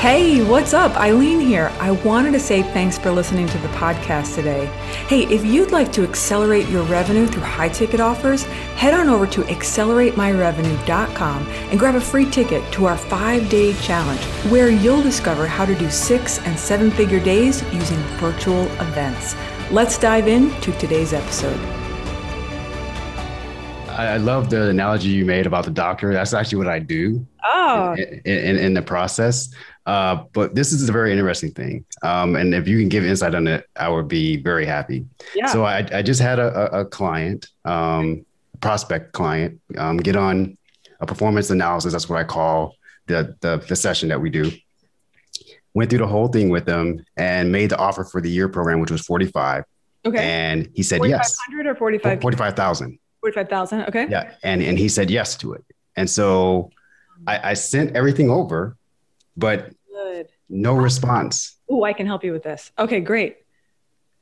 Hey, what's up? Eileen here. I wanted to say thanks for listening to the podcast today. Hey, if you'd like to accelerate your revenue through high ticket offers, head on over to acceleratemyrevenue.com and grab a free ticket to our five day challenge where you'll discover how to do six and seven figure days using virtual events. Let's dive into today's episode. I love the analogy you made about the doctor. That's actually what I do. Oh, in, in, in the process. Uh, but this is a very interesting thing. Um, and if you can give insight on it, I would be very happy. Yeah. So I, I just had a, a client, um, prospect client, um, get on a performance analysis. That's what I call the, the, the session that we do. Went through the whole thing with them and made the offer for the year program, which was 45. okay. And he said yes. 4,500 or 45? 45,000. 45,000. Okay. Yeah. And, and he said yes to it. And so I, I sent everything over, but. No response. Oh, I can help you with this. Okay, great.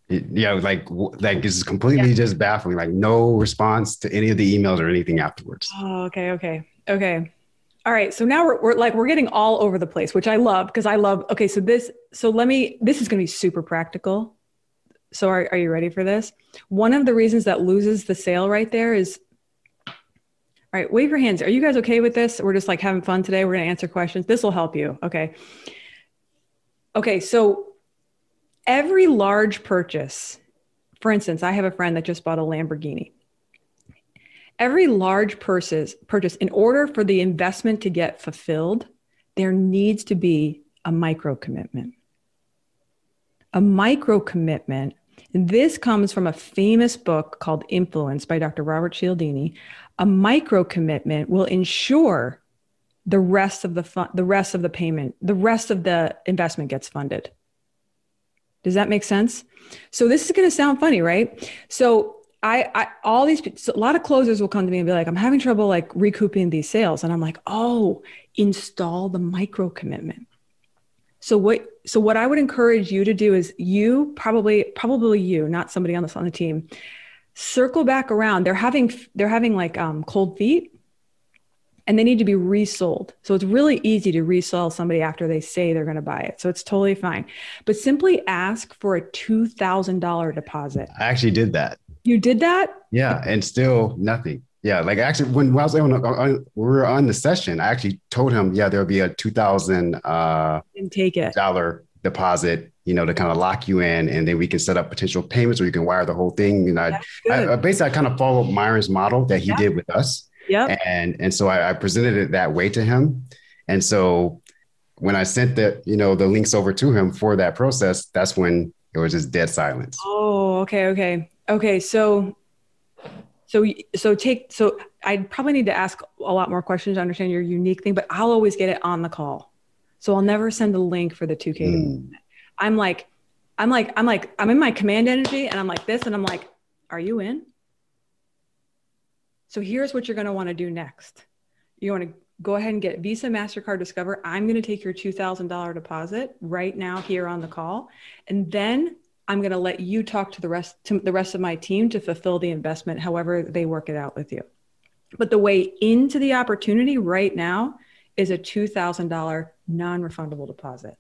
Yeah, like like this is completely just baffling. Like no response to any of the emails or anything afterwards. Oh, okay, okay, okay. All right. So now we're, we're like we're getting all over the place, which I love because I love. Okay, so this so let me. This is going to be super practical. So are are you ready for this? One of the reasons that loses the sale right there is. All right, wave your hands. Are you guys okay with this? We're just like having fun today. We're going to answer questions. This will help you. Okay. Okay, so every large purchase, for instance, I have a friend that just bought a Lamborghini. Every large purchase, purchase, in order for the investment to get fulfilled, there needs to be a micro commitment. A micro commitment. This comes from a famous book called Influence by Dr. Robert Cialdini. A micro commitment will ensure the rest of the the rest of the payment, the rest of the investment gets funded. Does that make sense? So this is going to sound funny, right? So I, I all these so a lot of closers will come to me and be like, I'm having trouble like recouping these sales, and I'm like, oh, install the micro commitment. So what so what I would encourage you to do is you probably probably you, not somebody on this on the team, circle back around. They're having they're having like um, cold feet and they need to be resold. So it's really easy to resell somebody after they say they're going to buy it. So it's totally fine. But simply ask for a $2,000 deposit. I actually did that. You did that? Yeah, and still nothing. Yeah, like actually, when, when I was on, on, we were on the session, I actually told him, yeah, there will be a two thousand uh, and take it dollar deposit, you know, to kind of lock you in, and then we can set up potential payments, or you can wire the whole thing. You know, I, I, basically I kind of followed Myron's model that he yeah. did with us. Yeah. And and so I, I presented it that way to him, and so when I sent the you know the links over to him for that process, that's when it was just dead silence. Oh, okay, okay, okay. So so so take so I probably need to ask a lot more questions to understand your unique thing, but I'll always get it on the call. So I'll never send a link for the 2K. Mm. I'm like, I'm like, I'm like, I'm in my command energy and I'm like this, and I'm like, are you in? So here's what you're going to want to do next. You want to go ahead and get Visa, MasterCard, Discover. I'm going to take your $2,000 deposit right now here on the call. And then I'm going to let you talk to the rest to the rest of my team to fulfill the investment however they work it out with you. But the way into the opportunity right now is a $2,000 non-refundable deposit.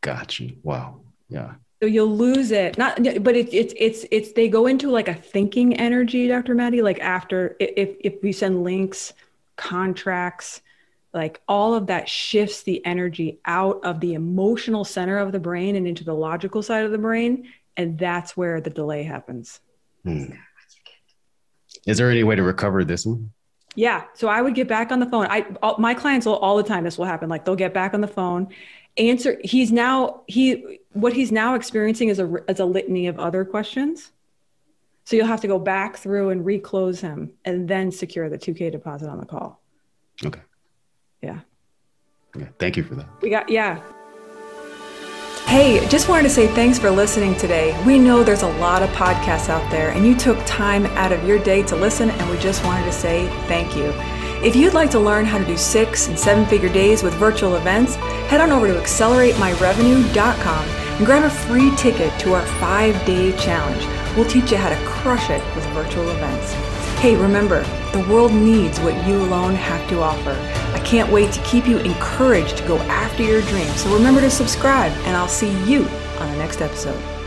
Got you. Wow. Yeah. So you'll lose it. Not, but it's it's it's it's they go into like a thinking energy, Dr. Maddie. Like after if if we send links, contracts, like all of that shifts the energy out of the emotional center of the brain and into the logical side of the brain, and that's where the delay happens. Hmm. Is there any way to recover this one? Yeah. So I would get back on the phone. I all, my clients will all the time. This will happen. Like they'll get back on the phone answer he's now he what he's now experiencing is a is a litany of other questions. So you'll have to go back through and reclose him and then secure the 2k deposit on the call. Okay. Yeah. Okay. Thank you for that. We got yeah. Hey, just wanted to say thanks for listening today. We know there's a lot of podcasts out there, and you took time out of your day to listen, and we just wanted to say thank you. If you'd like to learn how to do six and seven figure days with virtual events, head on over to acceleratemyrevenue.com and grab a free ticket to our five day challenge. We'll teach you how to crush it with virtual events. Hey, remember, the world needs what you alone have to offer. I can't wait to keep you encouraged to go after your dreams. So remember to subscribe, and I'll see you on the next episode.